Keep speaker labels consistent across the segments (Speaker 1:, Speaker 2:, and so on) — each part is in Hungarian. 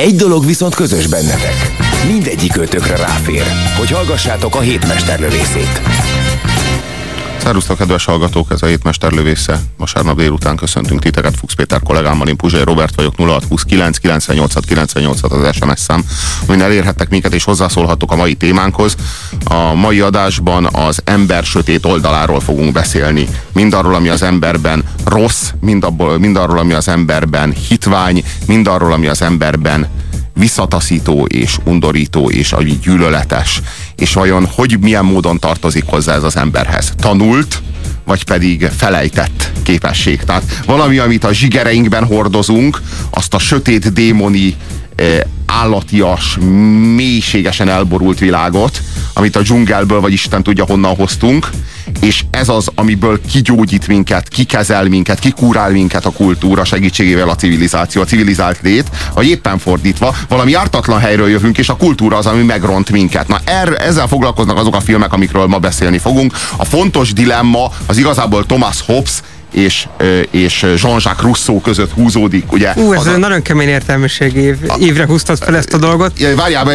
Speaker 1: Egy dolog viszont közös bennetek. Mindegyik ötökre ráfér, hogy hallgassátok a hétmesterlövészét.
Speaker 2: Szerusztok, kedves hallgatók, ez a hétmester lövésze. Vasárnap délután köszöntünk titeket, Fuchs Péter kollégámmal, én Puzsai Robert vagyok, 0629 98 98 az SMS szám, amin elérhettek minket és hozzászólhatok a mai témánkhoz. A mai adásban az ember sötét oldaláról fogunk beszélni. Mindarról, ami az emberben rossz, mind, abból, ami az emberben hitvány, mind arról, ami az emberben visszataszító és undorító és ami gyűlöletes, és vajon hogy milyen módon tartozik hozzá ez az emberhez? Tanult, vagy pedig felejtett képesség. Tehát valami, amit a zsigereinkben hordozunk, azt a sötét démoni állatias, mélységesen elborult világot, amit a dzsungelből, vagy Isten tudja honnan hoztunk, és ez az, amiből kigyógyít minket, kikezel minket, kikúrál minket a kultúra segítségével a civilizáció, a civilizált lét, vagy éppen fordítva, valami ártatlan helyről jövünk, és a kultúra az, ami megront minket. Na er, ezzel foglalkoznak azok a filmek, amikről ma beszélni fogunk. A fontos dilemma az igazából Thomas Hobbes és, és Jean-Jacques Rousseau között húzódik, ugye?
Speaker 3: Ú, ez
Speaker 2: az
Speaker 3: nagyon kemény értelmiség év, a, évre húztad fel ezt a dolgot.
Speaker 2: Várjál,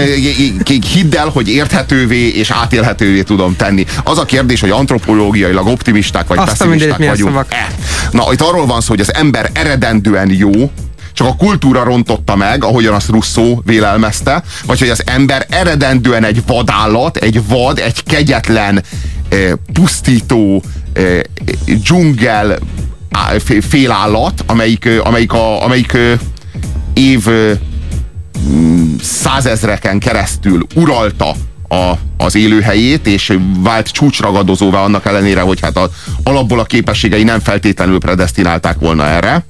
Speaker 2: hidd el, hogy érthetővé és átélhetővé tudom tenni. Az a kérdés, hogy antropológiailag optimisták vagy
Speaker 3: Azt
Speaker 2: pessimisták vagyunk. E. Na, itt arról van szó, hogy az ember eredendően jó, csak a kultúra rontotta meg, ahogyan azt Rousseau vélelmezte, vagy hogy az ember eredendően egy vadállat, egy vad, egy kegyetlen, pusztító, dzsungel félállat, amelyik, amelyik, a, amelyik év százezreken keresztül uralta a, az élőhelyét, és vált csúcsragadozóvá annak ellenére, hogy hát a, alapból a képességei nem feltétlenül predestinálták volna erre.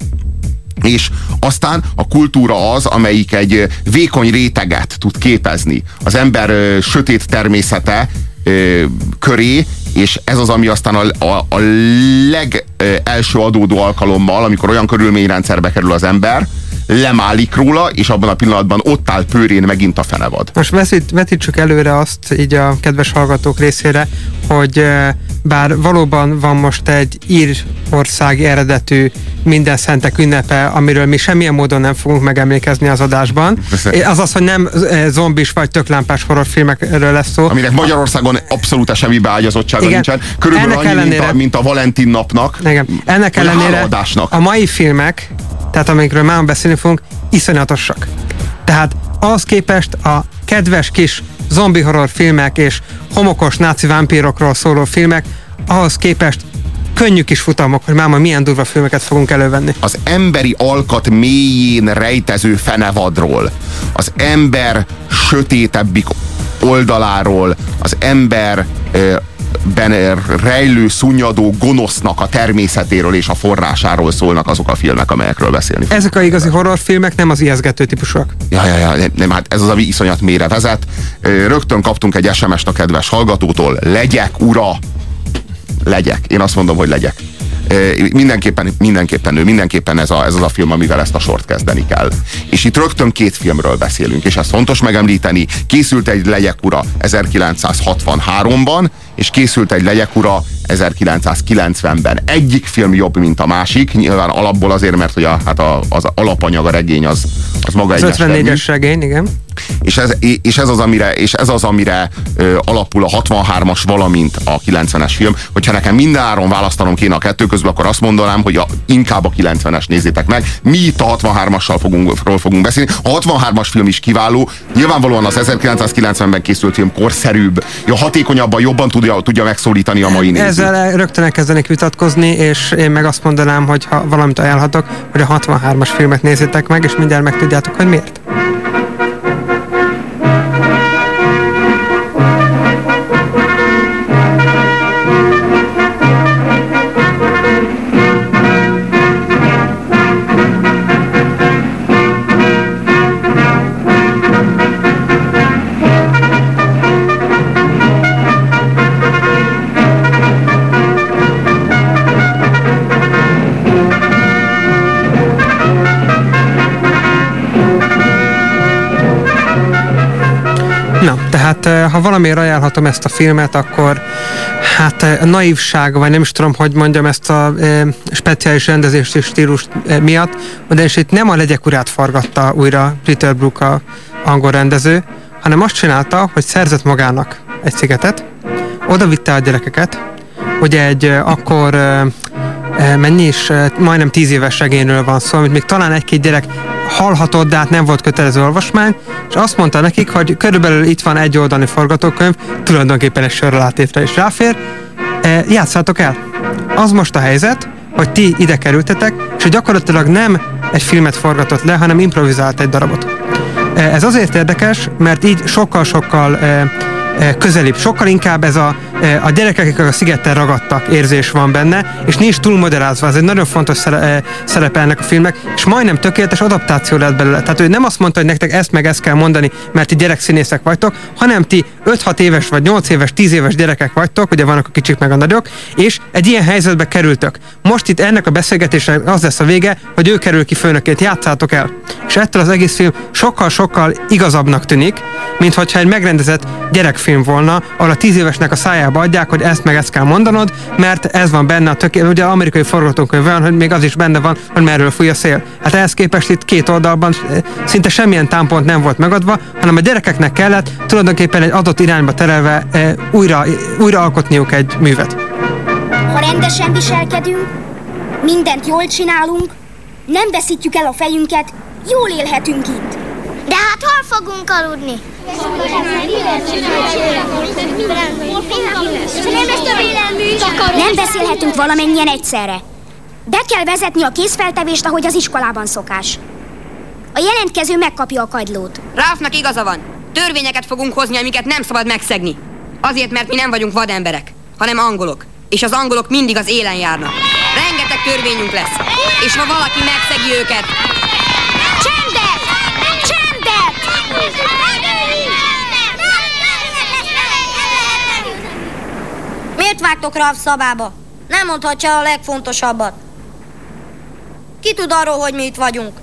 Speaker 2: És aztán a kultúra az, amelyik egy vékony réteget tud képezni. Az ember ö, sötét természete ö, köré, és ez az, ami aztán a, a, a legelső adódó alkalommal, amikor olyan körülményrendszerbe kerül az ember, lemálik róla, és abban a pillanatban ott áll pőrén megint a fenevad.
Speaker 3: Most veszít, vetítsük előre azt így a kedves hallgatók részére, hogy bár valóban van most egy írországi eredetű minden szentek ünnepe, amiről mi semmilyen módon nem fogunk megemlékezni az adásban. Az az, hogy nem zombis vagy töklámpás horrorfilmekről lesz szó.
Speaker 2: Aminek Magyarországon abszolút semmi beágyazottsága nincsen. Körülbelül Ennek annyi, ellenére, mint, a, mint a Valentin napnak.
Speaker 3: Igen. Ennek ellenére a mai filmek, tehát amikről már beszélni fogunk, iszonyatosak. Tehát az képest a kedves kis zombi horror filmek és homokos náci vámpírokról szóló filmek, ahhoz képest könnyű kis futamok, hogy már milyen durva filmeket fogunk elővenni.
Speaker 2: Az emberi alkat mélyén rejtező fenevadról, az ember sötétebbik oldaláról, az ember ben rejlő, szunnyadó gonosznak a természetéről és a forrásáról szólnak azok a filmek, amelyekről beszélni.
Speaker 3: Ezek a igazi horrorfilmek nem az ijeszgető típusok.
Speaker 2: Ja, ja, ja, nem, hát ez az, ami iszonyat mélyre vezet. Rögtön kaptunk egy SMS-t a kedves hallgatótól. Legyek, ura! Legyek. Én azt mondom, hogy legyek mindenképpen, mindenképpen nő, mindenképpen ez, a, ez az a film, amivel ezt a sort kezdeni kell. És itt rögtön két filmről beszélünk, és ez fontos megemlíteni. Készült egy Legyek ura 1963-ban, és készült egy Legyek ura 1990-ben. Egyik film jobb, mint a másik, nyilván alapból azért, mert hogy a, hát a, az alapanyag, a regény az, az maga
Speaker 3: az egy 54-es regény, igen.
Speaker 2: És ez, és ez az, amire, és ez az, amire ö, alapul a 63-as, valamint a 90-es film. Hogyha nekem minden áron választanom kéne a kettő közül, akkor azt mondanám, hogy a, inkább a 90-es nézzétek meg. Mi itt a 63-assal fogunk, fogunk beszélni. A 63-as film is kiváló. Nyilvánvalóan az 1990-ben készült film korszerűbb, ja, hatékonyabban, jobban tudja, tudja megszólítani a mai nézőt.
Speaker 3: Ezzel rögtön elkezdenék vitatkozni, és én meg azt mondanám, hogy ha valamit ajánlhatok, hogy a 63-as filmet nézzétek meg, és mindjárt megtudjátok, hogy miért. Ha valamiért ajánlhatom ezt a filmet, akkor hát naívság, vagy nem is tudom, hogy mondjam ezt a e, speciális rendezést és stílus e, miatt, de és itt nem a legyek urát forgatta újra Peter Brook a angol rendező, hanem azt csinálta, hogy szerzett magának egy szigetet, oda vitte a gyerekeket, ugye egy akkor mennyi is, majdnem tíz éves segényről van szó, amit még talán egy-két gyerek hallhatott, de hát nem volt kötelező olvasmány, és azt mondta nekik, hogy körülbelül itt van egy oldani forgatókönyv, tulajdonképpen egy sörrelátétre is ráfér, játszátok el. Az most a helyzet, hogy ti ide kerültetek, és gyakorlatilag nem egy filmet forgatott le, hanem improvizált egy darabot. Ez azért érdekes, mert így sokkal-sokkal Eh, közelibb. Sokkal inkább ez a, eh, a gyerekek, akik a szigeten ragadtak érzés van benne, és nincs túl moderázva. Ez egy nagyon fontos eh, szerepe ennek a filmnek, és majdnem tökéletes adaptáció lett belőle. Tehát ő nem azt mondta, hogy nektek ezt meg ezt kell mondani, mert ti gyerekszínészek vagytok, hanem ti 5-6 éves vagy 8 éves, 10 éves gyerekek vagytok, ugye vannak a kicsik meg a nagyok, és egy ilyen helyzetbe kerültök. Most itt ennek a beszélgetésnek az lesz a vége, hogy ő kerül ki főnökét, játszátok el. És ettől az egész film sokkal-sokkal igazabbnak tűnik, mint hogyha egy megrendezett gyerek film volna, ahol a tíz évesnek a szájába adják, hogy ezt meg ezt kell mondanod, mert ez van benne a tökéletes, ugye amerikai forgatókönyv van, hogy még az is benne van, hogy merről fúj a szél. Hát ehhez képest itt két oldalban eh, szinte semmilyen támpont nem volt megadva, hanem a gyerekeknek kellett tulajdonképpen egy adott irányba terelve e, újra, újra alkotniuk egy művet.
Speaker 4: Ha rendesen viselkedünk, mindent jól csinálunk, nem veszítjük el a fejünket, jól élhetünk itt.
Speaker 5: De hát hol fogunk aludni?
Speaker 4: Nem beszélhetünk valamennyien egyszerre. Be kell vezetni a készfeltevést, ahogy az iskolában szokás. A jelentkező megkapja a kagylót.
Speaker 6: Ráfnak igaza van. Törvényeket fogunk hozni, amiket nem szabad megszegni. Azért, mert mi nem vagyunk vademberek, hanem angolok. És az angolok mindig az élen járnak. Rengeteg törvényünk lesz. És ha valaki megszegi őket...
Speaker 4: Csendet! Csendet!
Speaker 5: Miért vágtok rá a szabába? Nem mondhatja a legfontosabbat. Ki tud arról, hogy mi itt vagyunk?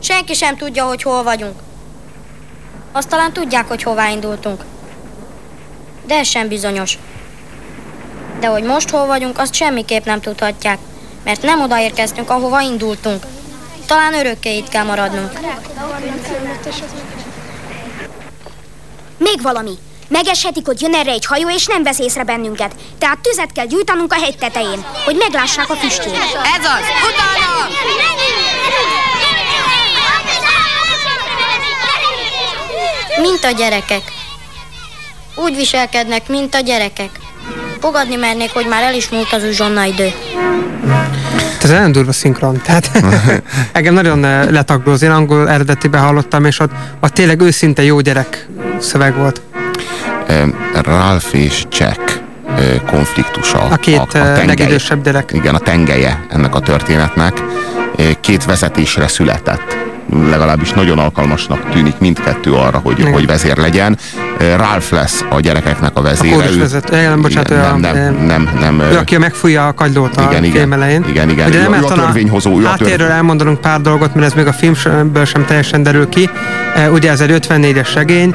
Speaker 5: Senki sem tudja, hogy hol vagyunk. Azt talán tudják, hogy hová indultunk. De ez sem bizonyos. De hogy most hol vagyunk, azt semmiképp nem tudhatják, mert nem odaérkeztünk, ahova indultunk. Talán örökké itt kell maradnunk.
Speaker 4: Még valami. Megeshetik, hogy jön erre egy hajó, és nem vesz észre bennünket. Tehát tüzet kell gyújtanunk a hegy tetején, hogy meglássák a füstjét.
Speaker 6: Ez az! Utána!
Speaker 5: Mint a gyerekek. Úgy viselkednek, mint a gyerekek. Fogadni mernék, hogy már el is múlt az uzsonna idő.
Speaker 3: Ez nagyon durva szinkron. Tehát engem nagyon eh, letaglóz. Én angol eredetiben hallottam, és ott, ott tényleg őszinte jó gyerek szöveg volt.
Speaker 2: Ralph és Jack konfliktusa.
Speaker 3: A két a, a tengely, legidősebb gyerek.
Speaker 2: Igen, a tengelye ennek a történetnek. Két vezetésre született legalábbis nagyon alkalmasnak tűnik mindkettő arra, hogy, Igen. hogy vezér legyen. Ralph lesz a gyerekeknek a vezére.
Speaker 3: A ő, vezető, nem, bocsánat, nem, nem, nem, nem, nem, ő, aki megfújja a kagylót a igen, film elején.
Speaker 2: Igen, igen,
Speaker 3: Ugye ő, ő a törvényhozó. Ő háttérről elmondanunk pár dolgot, mert ez még a filmből sem teljesen derül ki. Ugye ez egy 54-es segény,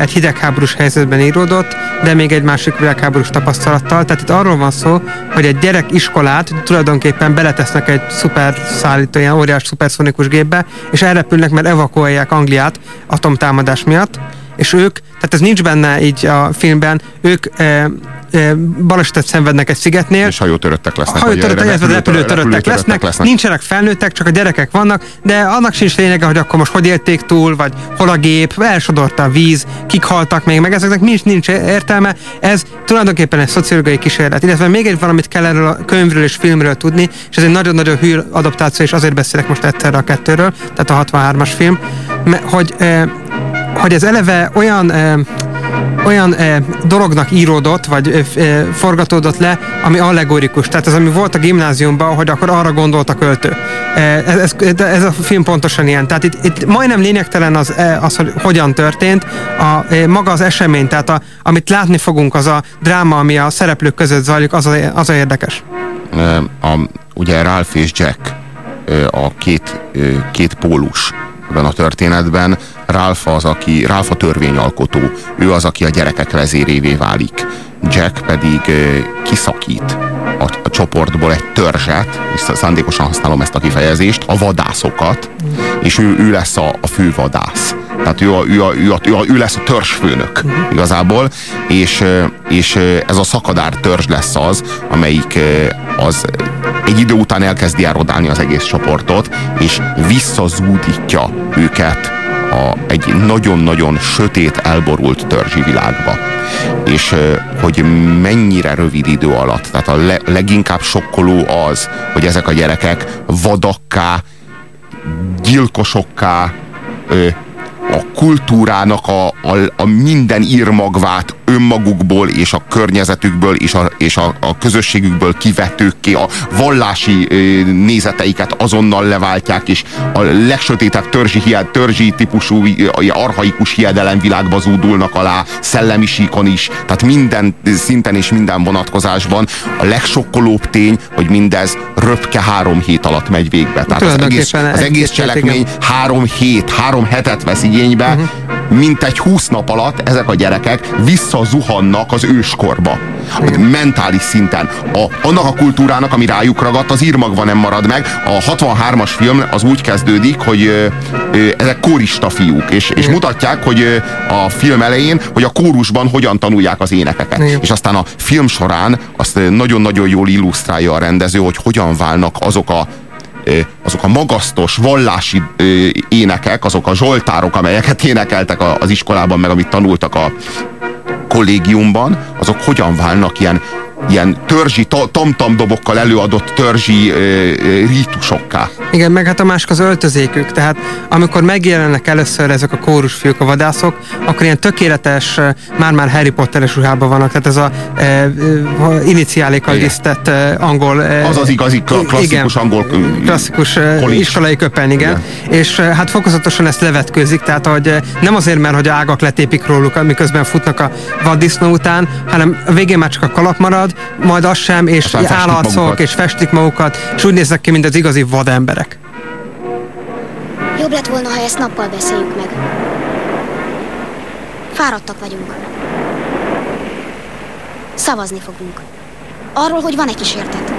Speaker 3: egy hidegháborús helyzetben íródott, de még egy másik világháborús tapasztalattal. Tehát itt arról van szó, hogy egy gyerek iskolát tulajdonképpen beletesznek egy szuper szállító, ilyen óriás szuperszonikus gépbe, és elrepülnek, mert evakuálják Angliát atomtámadás miatt, és ők, tehát ez nincs benne így a filmben, ők e, e, balesetet szenvednek egy szigetnél.
Speaker 2: És hajótöröttek lesznek.
Speaker 3: Hajótöröttek, illetve repülőtöröttek lesznek. lesznek. Nincsenek felnőttek, csak a gyerekek vannak, de annak sincs lényege, hogy akkor most hogy élték túl, vagy hol a gép, elsodorta a víz, kik haltak még, meg ezeknek nincs, nincs értelme. Ez tulajdonképpen egy szociológiai kísérlet. Illetve még egy valamit kell erről a könyvről és filmről tudni, és ez egy nagyon-nagyon hűl adaptáció, és azért beszélek most egyszerre a kettőről, tehát a 63-as film, hogy hogy ez eleve olyan olyan e, dolognak íródott, vagy e, forgatódott le, ami allegorikus. Tehát ez, ami volt a gimnáziumban, hogy akkor arra gondolt a költő. Ez, ez, ez a film pontosan ilyen. Tehát itt, itt majdnem lényegtelen az, az, hogy hogyan történt. A, maga az esemény, tehát a, amit látni fogunk, az a dráma, ami a szereplők között zajlik, az a, az a érdekes.
Speaker 2: A, ugye Ralph és Jack a két, két pólus ebben a történetben. Ralph az, aki, Ralph a törvényalkotó. Ő az, aki a gyerekek vezérévé válik. Jack pedig kiszakít a, a csoportból egy törzset, és szándékosan használom ezt a kifejezést, a vadászokat, és ő, ő lesz a, a fő vadász. Tehát ő, a, ő, a, ő, a, ő, a, ő lesz a törzsfőnök igazából, és, és ez a szakadár törzs lesz az, amelyik az egy idő után elkezdi erodálni az egész csoportot, és visszazúdítja őket a, egy nagyon-nagyon sötét, elborult törzsi világba. És hogy mennyire rövid idő alatt, tehát a le, leginkább sokkoló az, hogy ezek a gyerekek vadakká, gyilkosokká, a kultúrának a, a, a minden írmagvát önmagukból és a környezetükből és a, és a, a közösségükből kivetők ki, a vallási nézeteiket azonnal leváltják, és a legsötétebb törzsi, törzsi típusú arhaikus hiedelemvilágba zúdulnak alá, szellemi síkon is, tehát minden szinten és minden vonatkozásban a legsokkolóbb tény, hogy mindez röpke három hét alatt megy végbe. Tehát az egész, az egész cselekmény három hét, három hetet vesz igénybe, uh-huh. mint egy húsz nap alatt ezek a gyerekek vissza zuhannak az őskorba. Mentális szinten. A, annak a kultúrának, ami rájuk ragadt, az írmagva nem marad meg. A 63-as film az úgy kezdődik, hogy ö, ö, ezek kórista fiúk, és, és mutatják, hogy ö, a film elején, hogy a kórusban hogyan tanulják az énekeket. Igen. És aztán a film során azt nagyon-nagyon jól illusztrálja a rendező, hogy hogyan válnak azok a azok a magasztos, vallási énekek, azok a zsoltárok, amelyeket énekeltek az iskolában, meg amit tanultak a kollégiumban, azok hogyan válnak ilyen, ilyen törzsi, tamtam dobokkal előadott törzsi ö, ö, rítusokká.
Speaker 3: Igen, meg hát a másik az öltözékük, tehát amikor megjelennek először ezek a kórusfiúk, a vadászok, akkor ilyen tökéletes, már-már Harry Potteres ruhában vannak, tehát ez a e, e, iniciálékkal lisztett e, angol...
Speaker 2: E, az az igazi klasszikus igen, angol
Speaker 3: klasszikus college. iskolai köpen, igen. igen. És hát fokozatosan ezt levetkőzik, tehát hogy nem azért, mert hogy ágak letépik róluk, miközben futnak a vaddisznó után, hanem a végén már csak a kalap marad, majd az sem, és állatszok, és festik magukat, és úgy néznek ki, mint az igazi vademberek.
Speaker 4: Jobb lett volna, ha ezt nappal beszéljük meg. Fáradtak vagyunk. Szavazni fogunk. Arról, hogy van-e kísértet.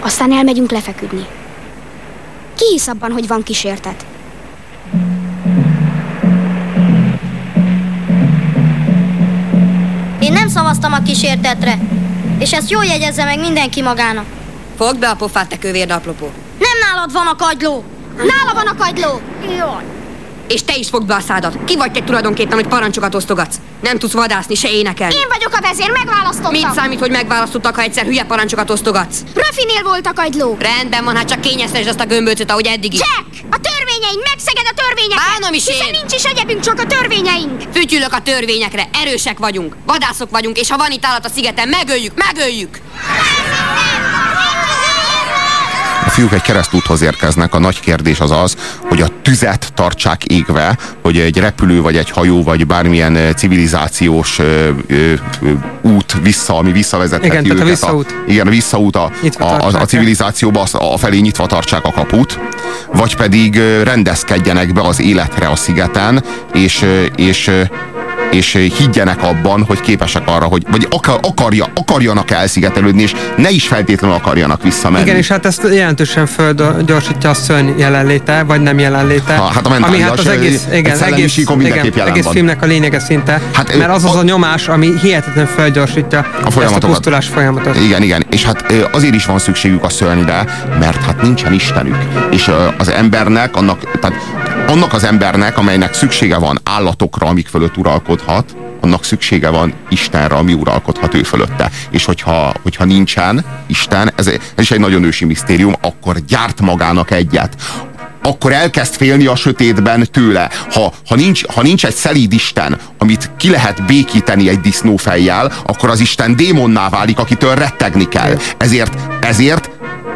Speaker 4: Aztán elmegyünk lefeküdni. Ki hisz abban, hogy van kísértet?
Speaker 5: Szavaztam a kísértetre, és ezt jól jegyezze meg mindenki magának.
Speaker 6: Fogd be a pofát, te kövér apropó.
Speaker 5: Nem nálad van a kagyló!
Speaker 4: Nála van a kagyló!
Speaker 5: Jaj.
Speaker 6: És te is fogd be a szádat. Ki vagy te tulajdonképpen, hogy parancsokat osztogatsz? Nem tudsz vadászni, se énekelni.
Speaker 4: Én vagyok a vezér, megválasztottak.
Speaker 6: Mit számít, hogy megválasztottak, ha egyszer hülye parancsokat osztogatsz?
Speaker 4: Röfinél volt a kagyló.
Speaker 6: Rendben van, hát csak kényeztesd azt a gömbölcöt, ahogy eddig is.
Speaker 4: Jack! Törvényeink! Megszeged a törvényeket!
Speaker 6: Bánom is
Speaker 4: Hiszen
Speaker 6: én!
Speaker 4: nincs is egyebünk, csak a törvényeink!
Speaker 6: Fütyülök a törvényekre, erősek vagyunk, vadászok vagyunk, és ha van itt állat a szigeten, megöljük, megöljük!
Speaker 2: A fiúk egy keresztúthoz érkeznek, a nagy kérdés az az, hogy a tüzet tartsák égve, hogy egy repülő, vagy egy hajó, vagy bármilyen eh, civilizációs ö, ö, ö, út vissza, ami visszavezetheti
Speaker 3: Igen,
Speaker 2: őket.
Speaker 3: a visszaút.
Speaker 2: A, igen, a visszaút a, a, a, a civilizációba, az- a felé nyitva tartsák a kaput, vagy pedig rendezkedjenek be az életre a szigeten, és, és és higgyenek abban, hogy képesek arra, hogy vagy akar, akarja, akarjanak elszigetelődni, és ne is feltétlenül akarjanak visszamenni.
Speaker 3: Igen, és hát ezt jelentősen földgyorsítja a szörny jelenléte, vagy nem jelenléte.
Speaker 2: Ha, hát a
Speaker 3: ami hát az egész, igen, egész, igen, egész filmnek a lényege szinte,
Speaker 2: Hát,
Speaker 3: mert az az
Speaker 2: a-
Speaker 3: a nyomás, ami hihetetlen földgyorsítja a ezt a pusztulás folyamatot.
Speaker 2: Igen, igen. És hát azért is van szükségük a szörnyre, mert hát nincsen Istenük. És az embernek, annak, tehát annak az embernek, amelynek szüksége van állatokra, amik fölött uralkodhat, annak szüksége van Istenre, ami uralkodhat ő fölötte. És hogyha, hogyha nincsen Isten, ez, ez is egy nagyon ősi misztérium, akkor gyárt magának egyet akkor elkezd félni a sötétben tőle. Ha, ha, nincs, ha nincs egy szelíd Isten, amit ki lehet békíteni egy disznófejjel, akkor az Isten démonná válik, akitől rettegni kell. Ezért, ezért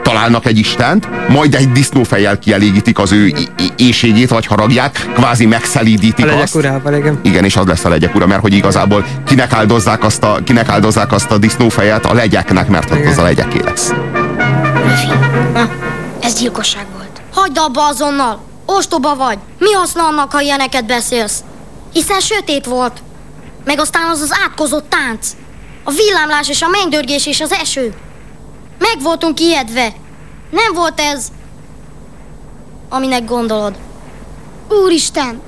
Speaker 2: találnak egy Istent, majd egy disznófejjel kielégítik az ő éjségét vagy haragját, kvázi
Speaker 3: A
Speaker 2: megszelídítik
Speaker 3: legyek
Speaker 2: azt.
Speaker 3: urával, igen.
Speaker 2: Igen, és az lesz a legyek ura, mert hogy igazából kinek áldozzák azt a, kinek áldozzák azt a disznófejet a legyeknek, mert ott
Speaker 3: Igen.
Speaker 2: az a legyeké lesz.
Speaker 4: Ez gyilkosság volt.
Speaker 5: Hagyd abba azonnal! Ostoba vagy. Mi haszna annak, ha ilyeneket beszélsz? Hiszen sötét volt. Meg aztán az az átkozott tánc. A villámlás és a mennydörgés és az eső. Meg voltunk ijedve. Nem volt ez, aminek gondolod.
Speaker 4: Úristen!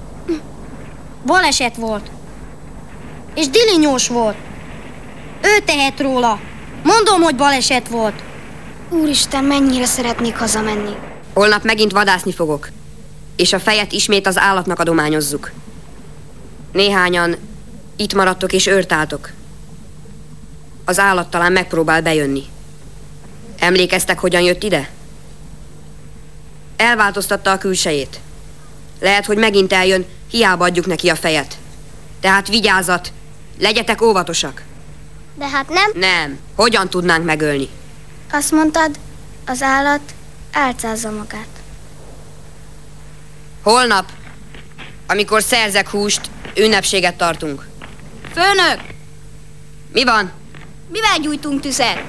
Speaker 5: Baleset volt. És dilinyós volt. Ő tehet róla. Mondom, hogy baleset volt.
Speaker 4: Úristen, mennyire szeretnék hazamenni.
Speaker 6: Holnap megint vadászni fogok. És a fejet ismét az állatnak adományozzuk. Néhányan itt maradtok és őrtáltok. Az állat talán megpróbál bejönni. Emlékeztek, hogyan jött ide? Elváltoztatta a külsejét. Lehet, hogy megint eljön, hiába adjuk neki a fejet. Tehát vigyázat, legyetek óvatosak.
Speaker 4: De hát nem.
Speaker 6: Nem, hogyan tudnánk megölni?
Speaker 4: Azt mondtad, az állat álcázza magát.
Speaker 6: Holnap, amikor szerzek húst, ünnepséget tartunk.
Speaker 5: Főnök!
Speaker 6: Mi van?
Speaker 5: Mivel gyújtunk tüzet?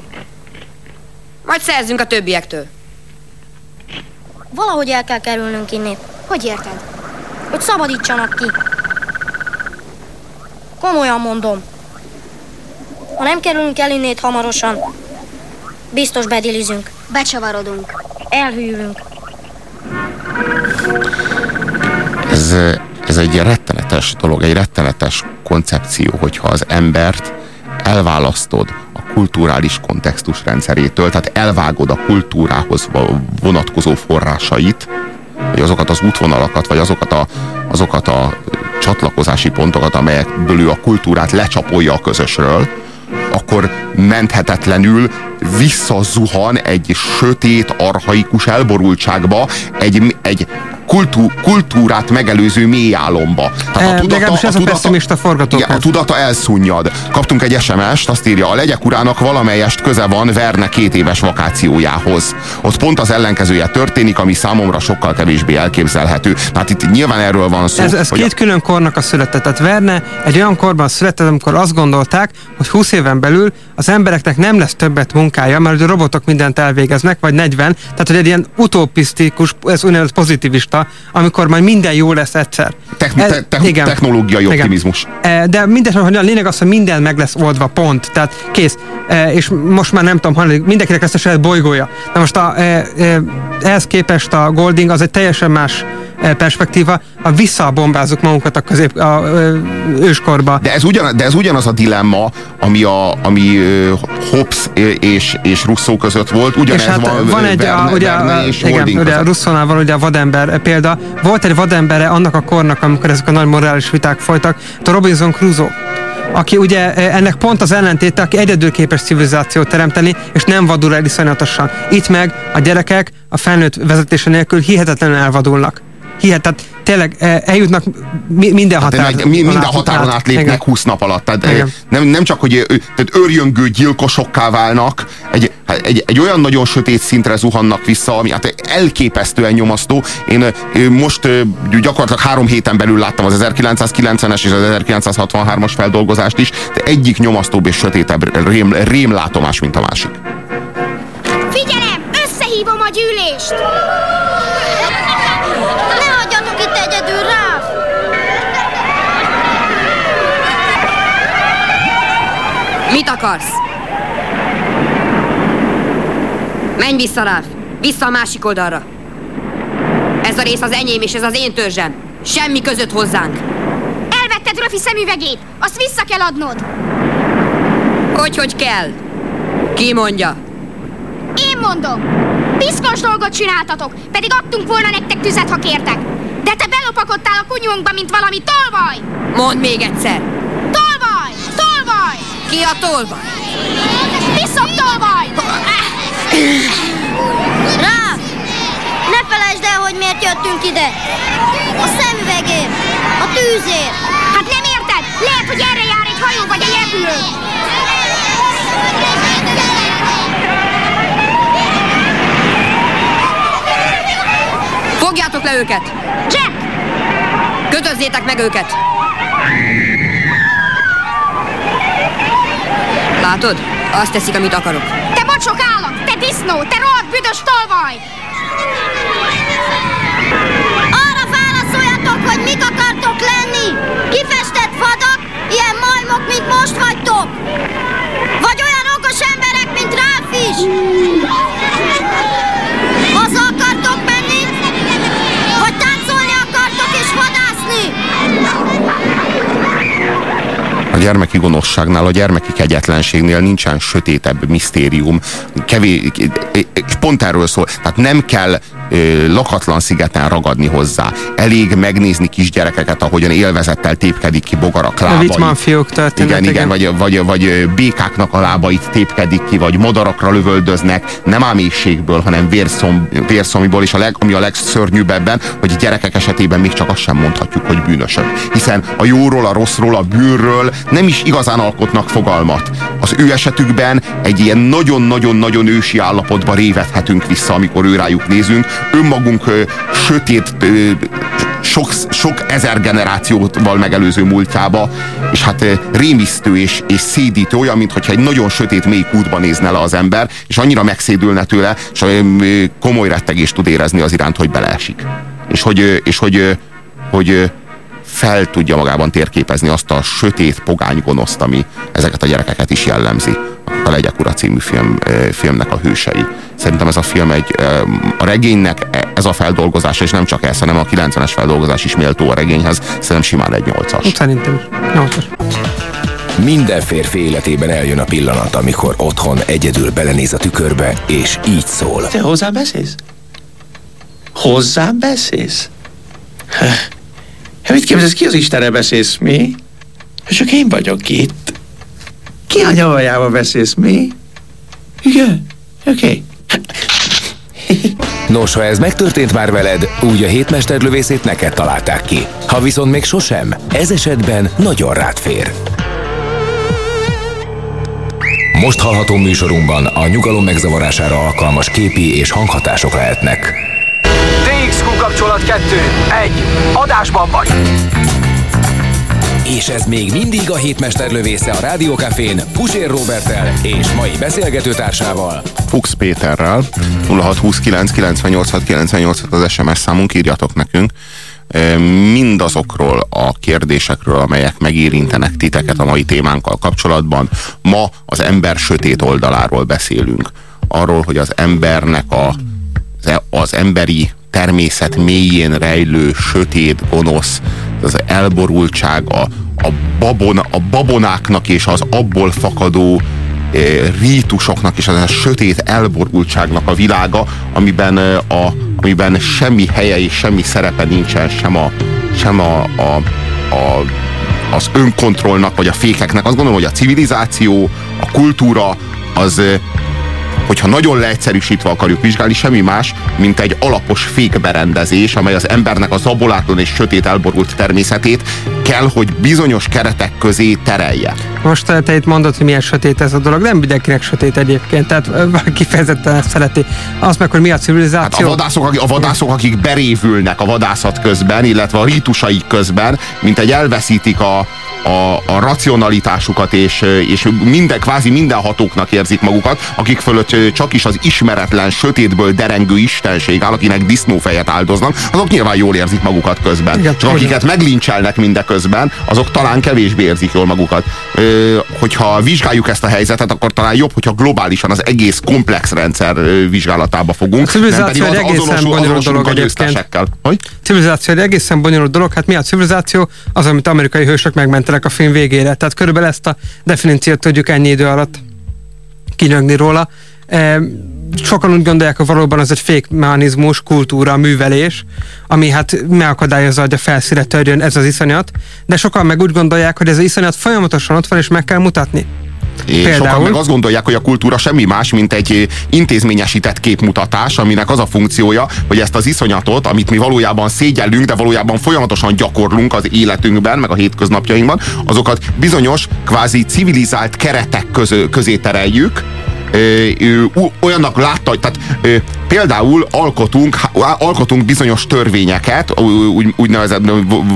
Speaker 6: Majd szerzünk a többiektől.
Speaker 5: Valahogy el kell kerülnünk innét.
Speaker 4: Hogy érted?
Speaker 5: Hogy szabadítsanak ki. Komolyan mondom. Ha nem kerülünk el innét hamarosan, biztos bedilizünk.
Speaker 4: Becsavarodunk.
Speaker 5: Elhűlünk.
Speaker 2: Ez, ez egy rettenetes dolog, egy rettenetes koncepció, hogyha az embert elválasztod kulturális kontextus rendszerétől, tehát elvágod a kultúrához vonatkozó forrásait, vagy azokat az útvonalakat, vagy azokat a, azokat a csatlakozási pontokat, amelyekből ő a kultúrát lecsapolja a közösről, akkor menthetetlenül visszazuhan egy sötét, arhaikus elborultságba, egy, egy kultú, kultúrát megelőző mély álomba.
Speaker 3: Tehát a tudata, ez a, a forgatókönyv.
Speaker 2: Igen, a tudata elszunnyad. Kaptunk egy SMS-t, azt írja, a legyek urának valamelyest köze van Verne két éves vakációjához. Ott pont az ellenkezője történik, ami számomra sokkal kevésbé elképzelhető. Tehát itt nyilván erről van szó.
Speaker 3: Ez, ez két a... külön kornak a született. Tehát Verne egy olyan korban született, amikor azt gondolták, hogy 20 éven belül az embereknek nem lesz többet munkája, mert a robotok mindent elvégeznek, vagy 40, tehát hogy egy ilyen utopisztikus, ez úgynevezett pozitivista amikor majd minden jó lesz egyszer.
Speaker 2: Te- te- te- igen. Technológiai igen. optimizmus.
Speaker 3: E, de mindesetre, hogy a lényeg az, hogy minden meg lesz oldva, pont. Tehát kész. E, és most már nem tudom, hanem mindenkinek lesz a saját bolygója. De most a, e, ehhez képest a Golding az egy teljesen más perspektíva, ha visszabombázzuk magunkat a közép a, a, őskorba.
Speaker 2: De ez, ugyan, de ez ugyanaz a dilemma, ami, a, ami Hobbes és, és Russo között volt, ugyanez és hát van, van egy, Verne, a, ugye, Verne és igen,
Speaker 3: Golding ugye Russónál van ugye a vadember példa. Volt egy vadembere annak a kornak, amikor ezek a nagy morális viták folytak, a Robinson Crusoe aki ugye ennek pont az ellentéte, aki egyedül képes civilizációt teremteni, és nem vadul el iszonyatosan. Itt meg a gyerekek a felnőtt vezetése nélkül hihetetlenül elvadulnak hihet, tehát tényleg eh, eljutnak minden határon. Hát,
Speaker 2: minden határon át, átlépnek igen. 20 nap alatt. Tehát eh, nem, nem csak, hogy tehát örjöngő gyilkosokká válnak, egy, hát egy, egy olyan nagyon sötét szintre zuhannak vissza, ami hát elképesztően nyomasztó. Én most gyakorlatilag három héten belül láttam az 1990-es és az 1963-as feldolgozást is, de egyik nyomasztóbb és sötétebb rém, rémlátomás, mint a másik.
Speaker 4: Figyelem! Összehívom a gyűlést!
Speaker 6: Mit akarsz? Menj vissza, Ralph! Vissza a másik oldalra! Ez a rész az enyém, és ez az én törzsem. Semmi között hozzánk.
Speaker 4: Elvetted Röfi szemüvegét! Azt vissza kell adnod!
Speaker 6: Hogy, hogy kell? Ki mondja?
Speaker 4: Én mondom! Piszkos dolgot csináltatok, pedig adtunk volna nektek tüzet, ha kértek. De te belopakodtál a kunyunkba, mint valami tolvaj!
Speaker 6: Mondd még egyszer! Ki a tolvaj?
Speaker 4: Piszok tolvaj!
Speaker 5: Rá! Ne felejtsd el, hogy miért jöttünk ide! A szemüvegért! A tűzért!
Speaker 4: Hát nem érted? Lehet, hogy erre jár egy hajó vagy egy repülő!
Speaker 6: Fogjátok le őket!
Speaker 4: Jack!
Speaker 6: Kötözzétek meg őket! Látod? Azt teszik, amit akarok.
Speaker 4: Te mocsok állat! Te disznó! Te rohadt büdös tolvaj! Tudjátok, hogy mik akartok lenni? Kifestett vadak? Ilyen majmok, mint most vagytok? Vagy olyan okos emberek, mint Ralph is?
Speaker 2: Gyermeki gonoszságnál, a gyermeki kegyetlenségnél nincsen sötétebb misztérium. Kevés, pont erről szól. Tehát nem kell lakatlan szigeten ragadni hozzá. Elég megnézni kisgyerekeket, ahogyan élvezettel tépkedik ki bogarak lábai.
Speaker 3: A fiók
Speaker 2: történet, igen, igen, igen. Vagy, vagy, vagy békáknak a lábait tépkedik ki, vagy madarakra lövöldöznek, nem ámészségből, hanem vérszom, vérszomiból, és a leg, ami a legszörnyűbb ebben, hogy gyerekek esetében még csak azt sem mondhatjuk, hogy bűnösök. Hiszen a jóról, a rosszról, a bűnről nem is igazán alkotnak fogalmat. Az ő esetükben egy ilyen nagyon-nagyon-nagyon ősi állapotba révethetünk vissza, amikor ő rájuk nézünk, önmagunk ö, sötét, ö, sok, sok ezer generációval megelőző múltjába, és hát rémisztő és, és szédítő, olyan, mintha egy nagyon sötét mély kútba nézne le az ember, és annyira megszédülne tőle, és komoly rettegést tud érezni az iránt, hogy beleesik. És hogy, és hogy, hogy fel tudja magában térképezni azt a sötét, pogány gonoszt, ami ezeket a gyerekeket is jellemzi. A Legyek Ura című film, filmnek a hősei. Szerintem ez a film egy, a regénynek e, ez a feldolgozása, és nem csak ez, hanem a 90-es feldolgozás is méltó a regényhez, szerintem simán egy 8-as.
Speaker 3: Szerintem 8-as.
Speaker 1: Minden férfi életében eljön a pillanat, amikor otthon egyedül belenéz a tükörbe, és így szól.
Speaker 7: Te hozzám beszélsz? Hozzám beszélsz? Hát mit képzelsz, ki az Istenre beszélsz, mi? Csak én vagyok itt. Ki a nyavajába beszélsz, mi? Igen, oké. Okay.
Speaker 1: Nos, ha ez megtörtént már veled, úgy a hétmesterlövészét neked találták ki. Ha viszont még sosem, ez esetben nagyon rád fér. Most hallható műsorunkban a nyugalom megzavarására alkalmas képi és hanghatások lehetnek.
Speaker 8: TXQ kapcsolat 2. 1. Adásban vagy!
Speaker 1: És ez még mindig a hétmester lövésze a Rádiókafén Pusér Robertel és mai beszélgetőtársával
Speaker 2: Fuchs Péterrel 0629 98 98 az SMS számunk, írjatok nekünk mindazokról a kérdésekről, amelyek megérintenek titeket a mai témánkkal kapcsolatban. Ma az ember sötét oldaláról beszélünk. Arról, hogy az embernek a, az emberi természet mélyén rejlő, sötét, gonosz, az elborultság, a, a, babon, a babonáknak és az abból fakadó e, rítusoknak és az a sötét elborultságnak a világa, amiben, a, amiben semmi helye és semmi szerepe nincsen sem a, sem a, a, a az önkontrollnak, vagy a fékeknek. Azt gondolom, hogy a civilizáció, a kultúra az hogyha nagyon leegyszerűsítve akarjuk vizsgálni, semmi más, mint egy alapos fékberendezés, amely az embernek a zabolátlan és sötét elborult természetét kell, hogy bizonyos keretek közé terelje.
Speaker 3: Most te itt mondod, hogy milyen sötét ez a dolog. Nem mindenkinek sötét egyébként, tehát kifejezetten ezt szereti. Azt meg, hogy mi a civilizáció. Hát
Speaker 2: a, vadászok, a vadászok, akik berévülnek a vadászat közben, illetve a rítusaik közben, mint egy elveszítik a, a, a racionalitásukat, és, és minden, kvázi mindenhatóknak érzik magukat, akik fölött csak is az ismeretlen, sötétből derengő istenség áll, akinek disznófejet áldoznak, azok nyilván jól érzik magukat közben. Igen, csak akiket meglincselnek mindeközben, azok talán kevésbé érzik jól magukat. Ö, hogyha vizsgáljuk ezt a helyzetet, akkor talán jobb, hogyha globálisan az egész komplex rendszer vizsgálatába fogunk. A
Speaker 3: civilizáció egy egészen bonyolult dolog egyébként.
Speaker 2: Hogy?
Speaker 3: Civilizáció egy egészen bonyolult dolog. Hát mi a civilizáció? Az, amit amerikai hősök megmentenek a film végére. Tehát körülbelül ezt a definíciót tudjuk ennyi idő alatt kinyögni róla. E, sokan úgy gondolják, hogy valóban az egy fékmechanizmus, kultúra, művelés, ami hát megakadályozza, hogy a felszíre törjön ez az iszonyat, de sokan meg úgy gondolják, hogy ez az iszonyat folyamatosan ott van, és meg kell mutatni.
Speaker 2: És Például... sokan meg azt gondolják, hogy a kultúra semmi más, mint egy intézményesített képmutatás, aminek az a funkciója, hogy ezt az iszonyatot, amit mi valójában szégyellünk, de valójában folyamatosan gyakorlunk az életünkben, meg a hétköznapjainkban, azokat bizonyos, kvázi civilizált keretek közö, közé tereljük, olyannak látta, hogy tehát például alkotunk, alkotunk bizonyos törvényeket, úgy, úgynevezett,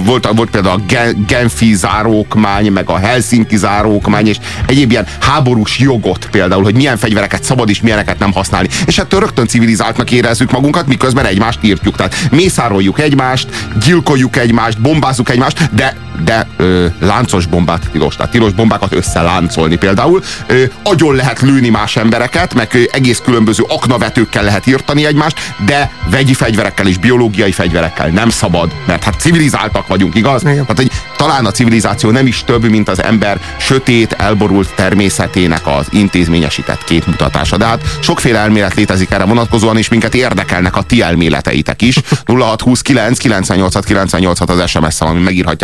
Speaker 2: volt, volt például a Genfi zárókmány, meg a Helsinki zárókmány, és egyéb ilyen háborús jogot például, hogy milyen fegyvereket szabad és milyeneket nem használni. És ettől rögtön civilizáltnak érezzük magunkat, miközben egymást írtjuk. Tehát mészároljuk egymást, gyilkoljuk egymást, bombázzuk egymást, de, de ö, láncos bombát tilos. Tehát tilos bombákat összeláncolni például. Ö, agyon lehet lőni más embereket, meg ö, egész különböző aknavetőkkel lehet írtani egymást, de vegyi fegyverekkel és biológiai fegyverekkel nem szabad, mert hát civilizáltak vagyunk, igaz? Tehát, hogy talán a civilizáció nem is több, mint az ember sötét, elborult természetének az intézményesített képmutatása. De hát sokféle elmélet létezik erre vonatkozóan, és minket érdekelnek a ti elméleteitek is. 0629 98 98 az SMS szám, ami megírhatja